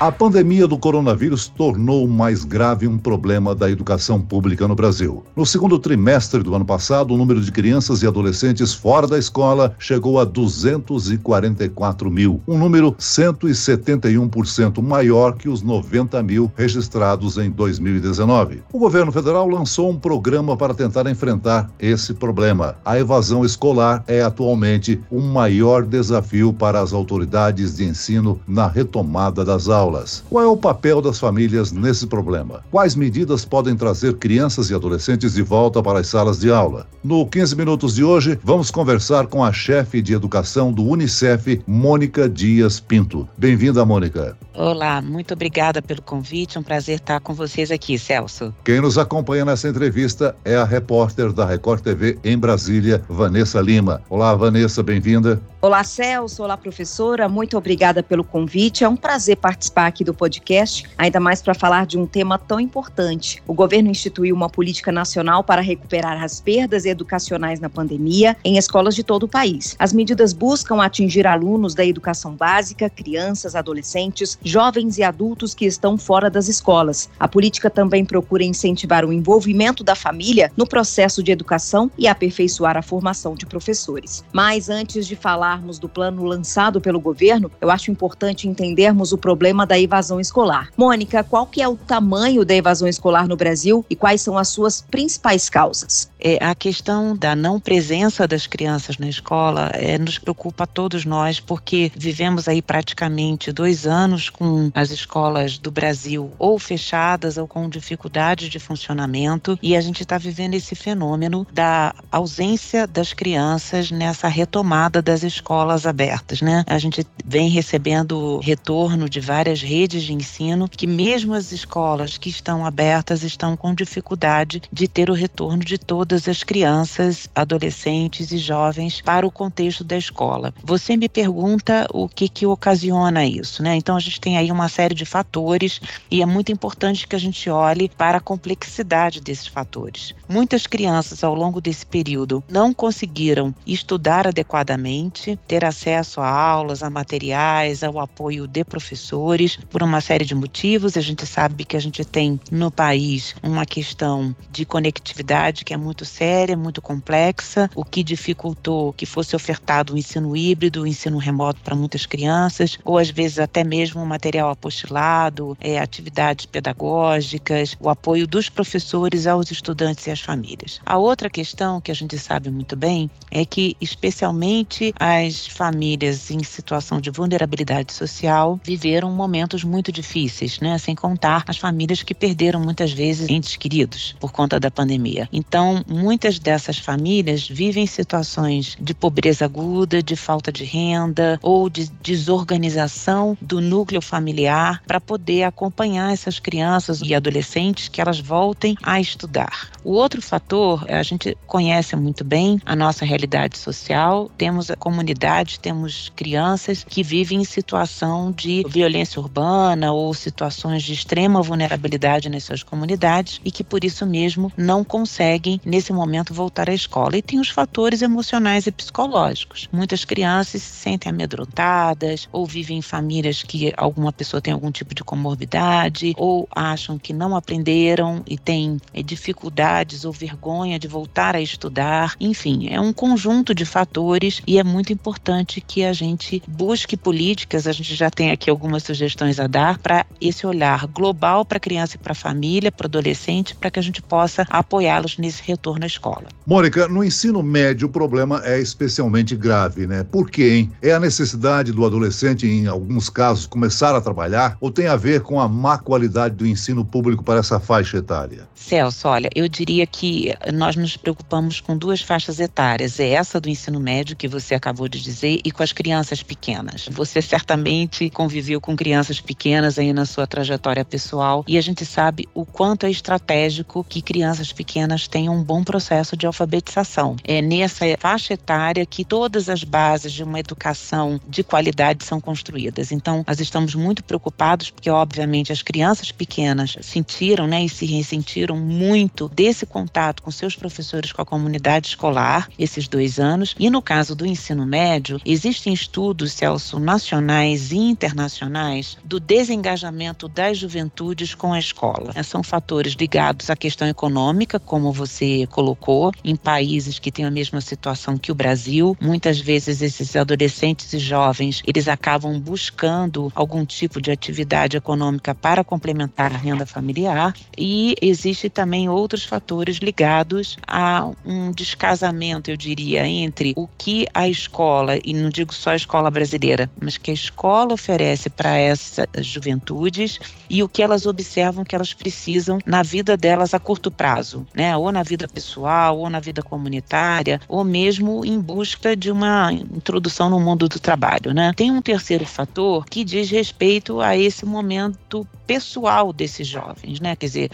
A pandemia do coronavírus tornou mais grave um problema da educação pública no Brasil. No segundo trimestre do ano passado, o número de crianças e adolescentes fora da escola chegou a 244 mil, um número 171% maior que os 90 mil registrados em 2019. O governo federal lançou um programa para tentar enfrentar esse problema. A evasão escolar é atualmente o maior desafio para as autoridades de ensino na retomada das aulas aulas. Qual é o papel das famílias nesse problema? Quais medidas podem trazer crianças e adolescentes de volta para as salas de aula? No 15 Minutos de hoje, vamos conversar com a chefe de educação do Unicef, Mônica Dias Pinto. Bem-vinda, Mônica. Olá, muito obrigada pelo convite. É um prazer estar com vocês aqui, Celso. Quem nos acompanha nessa entrevista é a repórter da Record TV em Brasília, Vanessa Lima. Olá, Vanessa, bem-vinda. Olá, Celso. Olá, professora. Muito obrigada pelo convite. É um prazer participar aqui do podcast, ainda mais para falar de um tema tão importante. O governo instituiu uma política nacional para recuperar as perdas educacionais na pandemia em escolas de todo o país. As medidas buscam atingir alunos da educação básica, crianças, adolescentes, jovens e adultos que estão fora das escolas. A política também procura incentivar o envolvimento da família no processo de educação e aperfeiçoar a formação de professores. Mas antes de falar falarmos do plano lançado pelo governo, eu acho importante entendermos o problema da evasão escolar. Mônica, qual que é o tamanho da evasão escolar no Brasil e quais são as suas principais causas? É, a questão da não presença das crianças na escola é, nos preocupa a todos nós, porque vivemos aí praticamente dois anos com as escolas do Brasil ou fechadas ou com dificuldades de funcionamento, e a gente está vivendo esse fenômeno da ausência das crianças nessa retomada das escolas abertas, né? A gente vem recebendo retorno de várias redes de ensino que mesmo as escolas que estão abertas estão com dificuldade de ter o retorno de todas as crianças, adolescentes e jovens para o contexto da escola. Você me pergunta o que que ocasiona isso, né? Então a gente tem aí uma série de fatores e é muito importante que a gente olhe para a complexidade desses fatores. Muitas crianças ao longo desse período não conseguiram estudar adequadamente, ter acesso a aulas, a materiais, ao apoio de professores, por uma série de motivos. A gente sabe que a gente tem no país uma questão de conectividade que é muito séria, muito complexa, o que dificultou que fosse ofertado o ensino híbrido, o ensino remoto para muitas crianças, ou às vezes até mesmo o material apostilado, é, atividades pedagógicas, o apoio dos professores aos estudantes e às famílias. A outra questão que a gente sabe muito bem é que, especialmente as as famílias em situação de vulnerabilidade social viveram momentos muito difíceis, né? Sem contar as famílias que perderam muitas vezes entes queridos por conta da pandemia. Então, muitas dessas famílias vivem situações de pobreza aguda, de falta de renda ou de desorganização do núcleo familiar para poder acompanhar essas crianças e adolescentes que elas voltem a estudar. O outro fator, a gente conhece muito bem a nossa realidade social, temos a comunidade temos crianças que vivem em situação de violência urbana ou situações de extrema vulnerabilidade nas suas comunidades e que por isso mesmo não conseguem nesse momento voltar à escola. E tem os fatores emocionais e psicológicos. Muitas crianças se sentem amedrontadas ou vivem em famílias que alguma pessoa tem algum tipo de comorbidade ou acham que não aprenderam e têm é, dificuldades ou vergonha de voltar a estudar. Enfim, é um conjunto de fatores e é muito importante que a gente busque políticas, a gente já tem aqui algumas sugestões a dar, para esse olhar global para a criança e para a família, para o adolescente, para que a gente possa apoiá-los nesse retorno à escola. Mônica, no ensino médio o problema é especialmente grave, né? Por quê, hein? É a necessidade do adolescente, em alguns casos, começar a trabalhar ou tem a ver com a má qualidade do ensino público para essa faixa etária? Celso, olha, eu diria que nós nos preocupamos com duas faixas etárias. É essa do ensino médio que você acabou de dizer, e com as crianças pequenas. Você certamente conviveu com crianças crianças pequenas aí na sua trajetória pessoal e a gente sabe o quanto é estratégico que crianças pequenas tenham um bom processo de alfabetização. É nessa faixa etária que todas as bases de uma educação de qualidade são construídas. Então, nós estamos muito preocupados porque, obviamente, as crianças pequenas sentiram né, e se ressentiram muito desse contato com seus professores, com a comunidade escolar, esses dois anos. E no caso do ensino médio, existem estudos, Celso, nacionais e internacionais do desengajamento das juventudes com a escola. São fatores ligados à questão econômica, como você colocou, em países que têm a mesma situação que o Brasil. Muitas vezes esses adolescentes e jovens, eles acabam buscando algum tipo de atividade econômica para complementar a renda familiar e existe também outros fatores ligados a um descasamento, eu diria, entre o que a escola, e não digo só a escola brasileira, mas que a escola oferece para essas juventudes e o que elas observam que elas precisam na vida delas a curto prazo, né? Ou na vida pessoal, ou na vida comunitária, ou mesmo em busca de uma introdução no mundo do trabalho, né? Tem um terceiro fator que diz respeito a esse momento pessoal desses jovens, né? Quer dizer,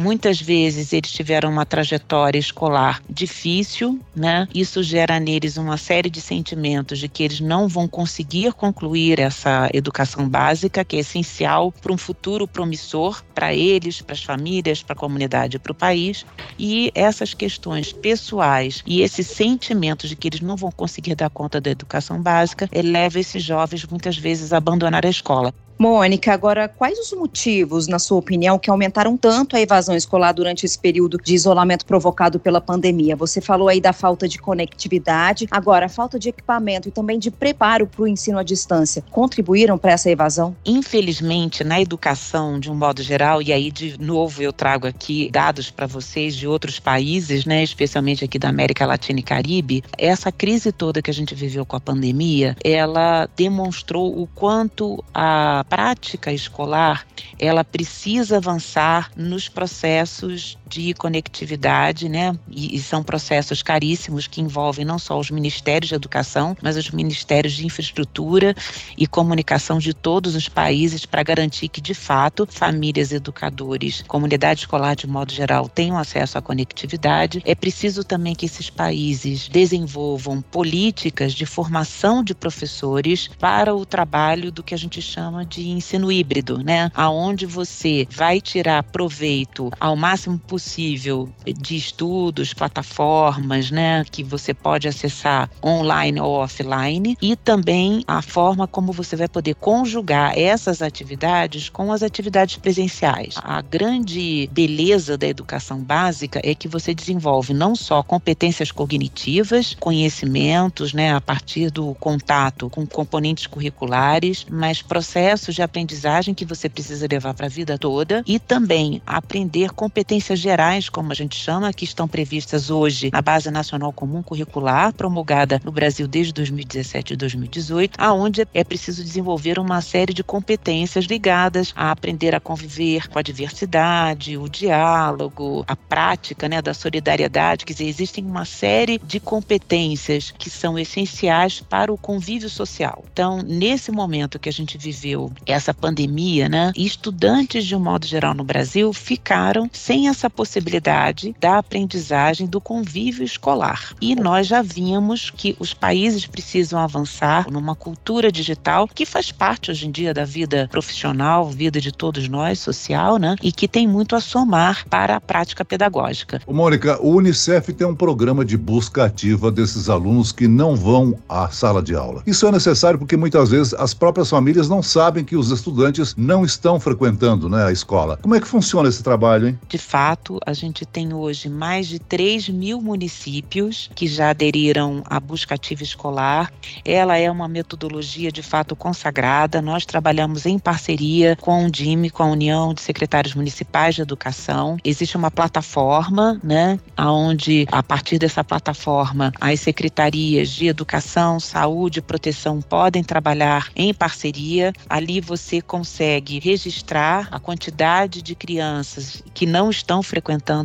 Muitas vezes eles tiveram uma trajetória escolar difícil, né? Isso gera neles uma série de sentimentos de que eles não vão conseguir concluir essa educação básica, que é essencial para um futuro promissor para eles, para as famílias, para a comunidade, para o país. E essas questões pessoais e esse sentimento de que eles não vão conseguir dar conta da educação básica, leva esses jovens muitas vezes a abandonar a escola. Mônica, agora, quais os motivos, na sua opinião, que aumentaram tanto a evasão escolar durante esse período de isolamento provocado pela pandemia? Você falou aí da falta de conectividade, agora, a falta de equipamento e também de preparo para o ensino à distância contribuíram para essa evasão? Infelizmente, na educação, de um modo geral, e aí de novo eu trago aqui dados para vocês de outros países, né, especialmente aqui da América Latina e Caribe, essa crise toda que a gente viveu com a pandemia, ela demonstrou o quanto a prática escolar, ela precisa avançar nos processos de conectividade, né? E, e, são processos caríssimos que envolvem não só os ministérios de educação, mas os ministérios de infraestrutura e comunicação de todos os países para garantir que, de fato, famílias, educadores, comunidade escolar de modo geral tenham acesso à conectividade. É preciso também que esses países desenvolvam políticas de formação de professores para o trabalho do que a gente chama de ensino híbrido, né? Aonde você vai tirar proveito ao máximo possível de estudos, plataformas, né, que você pode acessar online ou offline e também a forma como você vai poder conjugar essas atividades com as atividades presenciais. A grande beleza da educação básica é que você desenvolve não só competências cognitivas, conhecimentos, né, a partir do contato com componentes curriculares, mas processos de aprendizagem que você precisa levar para a vida toda e também aprender competências gerais, como a gente chama, que estão previstas hoje na Base Nacional Comum Curricular, promulgada no Brasil desde 2017 e 2018, aonde é preciso desenvolver uma série de competências ligadas a aprender a conviver com a diversidade, o diálogo, a prática né, da solidariedade. Quer dizer, existem uma série de competências que são essenciais para o convívio social. Então, nesse momento que a gente viveu essa pandemia, né, estudantes de um modo geral no Brasil ficaram sem essa possibilidade da aprendizagem do convívio escolar. E nós já vimos que os países precisam avançar numa cultura digital que faz parte hoje em dia da vida profissional, vida de todos nós, social, né, e que tem muito a somar para a prática pedagógica. Mônica, o Unicef tem um programa de busca ativa desses alunos que não vão à sala de aula. Isso é necessário porque muitas vezes as próprias famílias não sabem que os estudantes não estão frequentando né, a escola. Como é que funciona esse trabalho, hein? De fato, a gente tem hoje mais de 3 mil municípios que já aderiram à busca ativa escolar. Ela é uma metodologia de fato consagrada. Nós trabalhamos em parceria com o DIME, com a União de Secretários Municipais de Educação. Existe uma plataforma, né, onde a partir dessa plataforma as secretarias de Educação, Saúde e Proteção podem trabalhar em parceria. Ali você consegue registrar a quantidade de crianças que não estão frequentando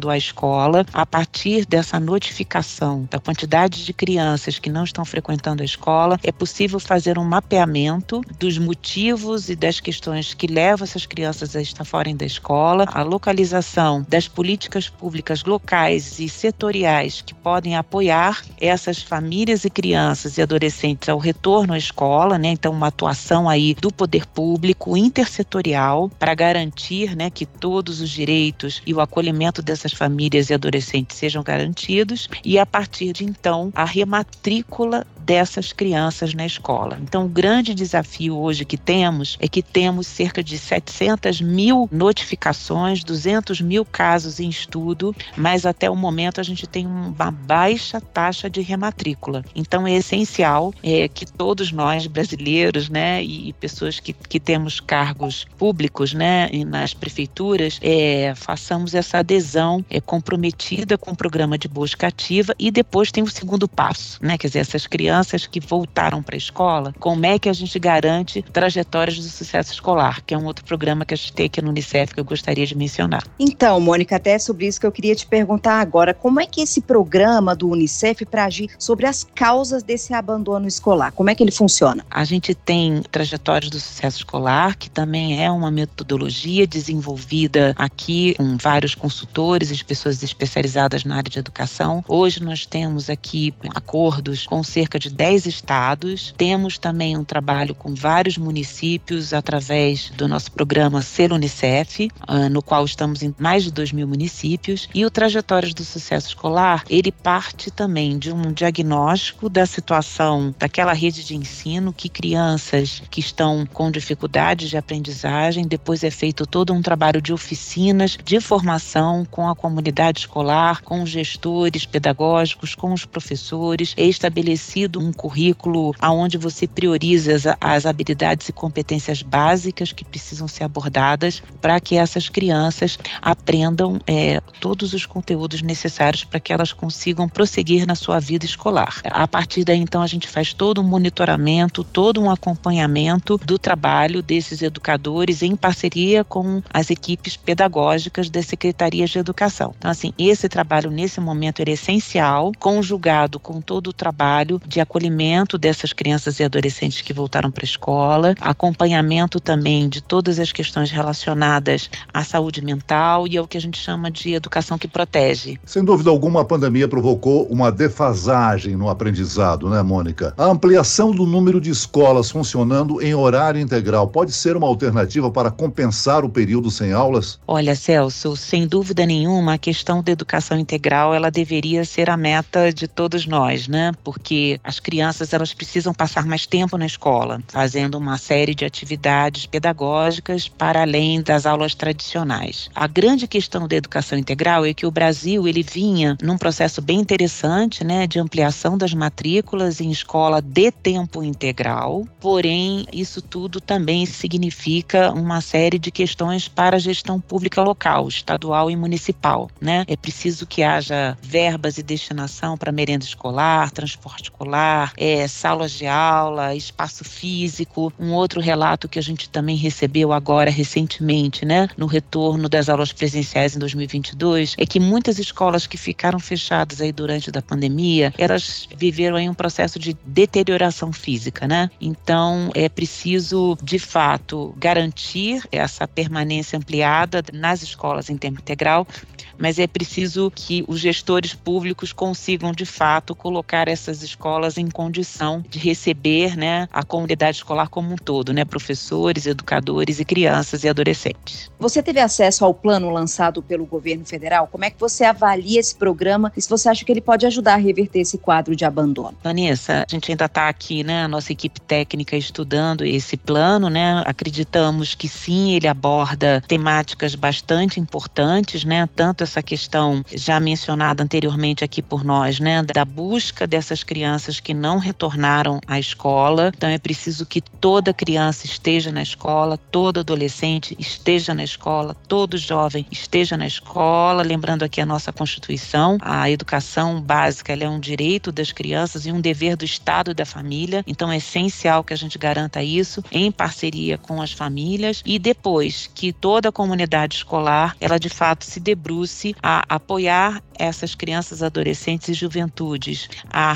a escola, a partir dessa notificação da quantidade de crianças que não estão frequentando a escola, é possível fazer um mapeamento dos motivos e das questões que levam essas crianças a estar fora da escola, a localização das políticas públicas locais e setoriais que podem apoiar essas famílias e crianças e adolescentes ao retorno à escola, né? Então, uma atuação aí do poder público intersetorial para garantir, né, que todos os direitos e o acolhimento dessas famílias e adolescentes sejam garantidos. E a partir de então a rematrícula dessas crianças na escola. Então, o grande desafio hoje que temos é que temos cerca de 700 mil notificações, 200 mil casos em estudo, mas até o momento a gente tem uma baixa taxa de rematrícula. Então, é essencial é, que todos nós, brasileiros, né, e pessoas que, que temos cargos públicos, né, nas prefeituras, é, façamos essa adesão é, comprometida com o programa de busca ativa e depois tem o segundo passo, né, quer dizer, essas crianças crianças que voltaram para a escola, como é que a gente garante trajetórias do sucesso escolar, que é um outro programa que a gente tem aqui no Unicef que eu gostaria de mencionar. Então, Mônica, até sobre isso que eu queria te perguntar agora, como é que esse programa do Unicef para agir sobre as causas desse abandono escolar, como é que ele funciona? A gente tem trajetórias do sucesso escolar, que também é uma metodologia desenvolvida aqui com vários consultores e pessoas especializadas na área de educação. Hoje nós temos aqui acordos com cerca de de 10 estados. Temos também um trabalho com vários municípios através do nosso programa Ser Unicef, ah, no qual estamos em mais de 2 mil municípios. E o Trajetórias do Sucesso Escolar, ele parte também de um diagnóstico da situação daquela rede de ensino que crianças que estão com dificuldades de aprendizagem, depois é feito todo um trabalho de oficinas de formação com a comunidade escolar, com os gestores pedagógicos, com os professores, é estabelecido um currículo aonde você prioriza as, as habilidades e competências básicas que precisam ser abordadas para que essas crianças aprendam é, todos os conteúdos necessários para que elas consigam prosseguir na sua vida escolar. A partir daí, então, a gente faz todo um monitoramento, todo um acompanhamento do trabalho desses educadores em parceria com as equipes pedagógicas das secretarias de educação. Então, assim, esse trabalho nesse momento é essencial, conjugado com todo o trabalho de acolhimento dessas crianças e adolescentes que voltaram para a escola, acompanhamento também de todas as questões relacionadas à saúde mental e ao que a gente chama de educação que protege. Sem dúvida alguma, a pandemia provocou uma defasagem no aprendizado, né, Mônica? A ampliação do número de escolas funcionando em horário integral pode ser uma alternativa para compensar o período sem aulas? Olha, Celso, sem dúvida nenhuma, a questão da educação integral ela deveria ser a meta de todos nós, né? Porque as crianças elas precisam passar mais tempo na escola, fazendo uma série de atividades pedagógicas para além das aulas tradicionais. A grande questão da educação integral é que o Brasil ele vinha num processo bem interessante, né, de ampliação das matrículas em escola de tempo integral. Porém, isso tudo também significa uma série de questões para a gestão pública local, estadual e municipal, né? É preciso que haja verbas e destinação para merenda escolar, transporte escolar é, salas de aula, espaço físico. Um outro relato que a gente também recebeu agora recentemente, né, no retorno das aulas presenciais em 2022, é que muitas escolas que ficaram fechadas aí durante a pandemia, elas viveram aí um processo de deterioração física, né? Então é preciso, de fato, garantir essa permanência ampliada nas escolas em tempo integral, mas é preciso que os gestores públicos consigam, de fato, colocar essas escolas em condição de receber né, a comunidade escolar como um todo, né, professores, educadores e crianças e adolescentes. Você teve acesso ao plano lançado pelo governo federal? Como é que você avalia esse programa e se você acha que ele pode ajudar a reverter esse quadro de abandono? Vanessa, a gente ainda está aqui, né, a nossa equipe técnica estudando esse plano, né, acreditamos que sim, ele aborda temáticas bastante importantes, né, tanto essa questão já mencionada anteriormente aqui por nós, né, da busca dessas crianças crianças que não retornaram à escola. Então é preciso que toda criança esteja na escola, todo adolescente esteja na escola, todo jovem esteja na escola. Lembrando aqui a nossa Constituição, a educação básica é um direito das crianças e um dever do Estado e da família. Então é essencial que a gente garanta isso em parceria com as famílias e depois que toda a comunidade escolar ela de fato se debruce a apoiar essas crianças, adolescentes e juventudes a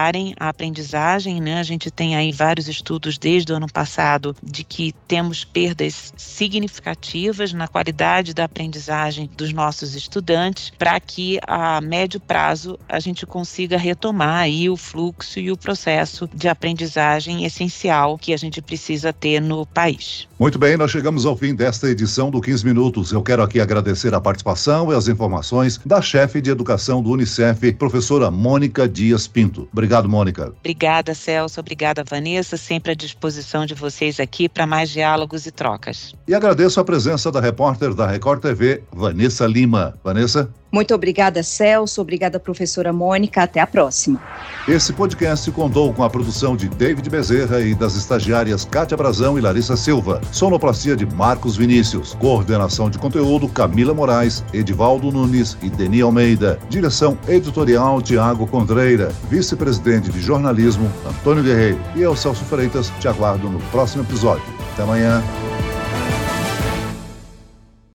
recuperarem a aprendizagem, né? A gente tem aí vários estudos desde o ano passado de que temos perdas significativas na qualidade da aprendizagem dos nossos estudantes, para que a médio prazo a gente consiga retomar aí o fluxo e o processo de aprendizagem essencial que a gente precisa ter no país. Muito bem, nós chegamos ao fim desta edição do 15 Minutos. Eu quero aqui agradecer a participação e as informações da chefe de educação do Unicef, professora Mônica Dias Pinto. Obrigado, Mônica. Obrigada, Celso. Obrigada, Vanessa. Sempre à disposição de vocês aqui para mais diálogos e trocas. E agradeço a presença da repórter da Record TV, Vanessa Lima. Vanessa? Muito obrigada, Celso. Obrigada, professora Mônica. Até a próxima. Esse podcast contou com a produção de David Bezerra e das estagiárias Kátia Brazão e Larissa Silva. Sonoplastia de Marcos Vinícius. Coordenação de conteúdo Camila Moraes, Edivaldo Nunes e Deni Almeida. Direção editorial Tiago Condreira. Vice-presidente de jornalismo Antônio Guerreiro. E eu, Celso Freitas, te aguardo no próximo episódio. Até amanhã.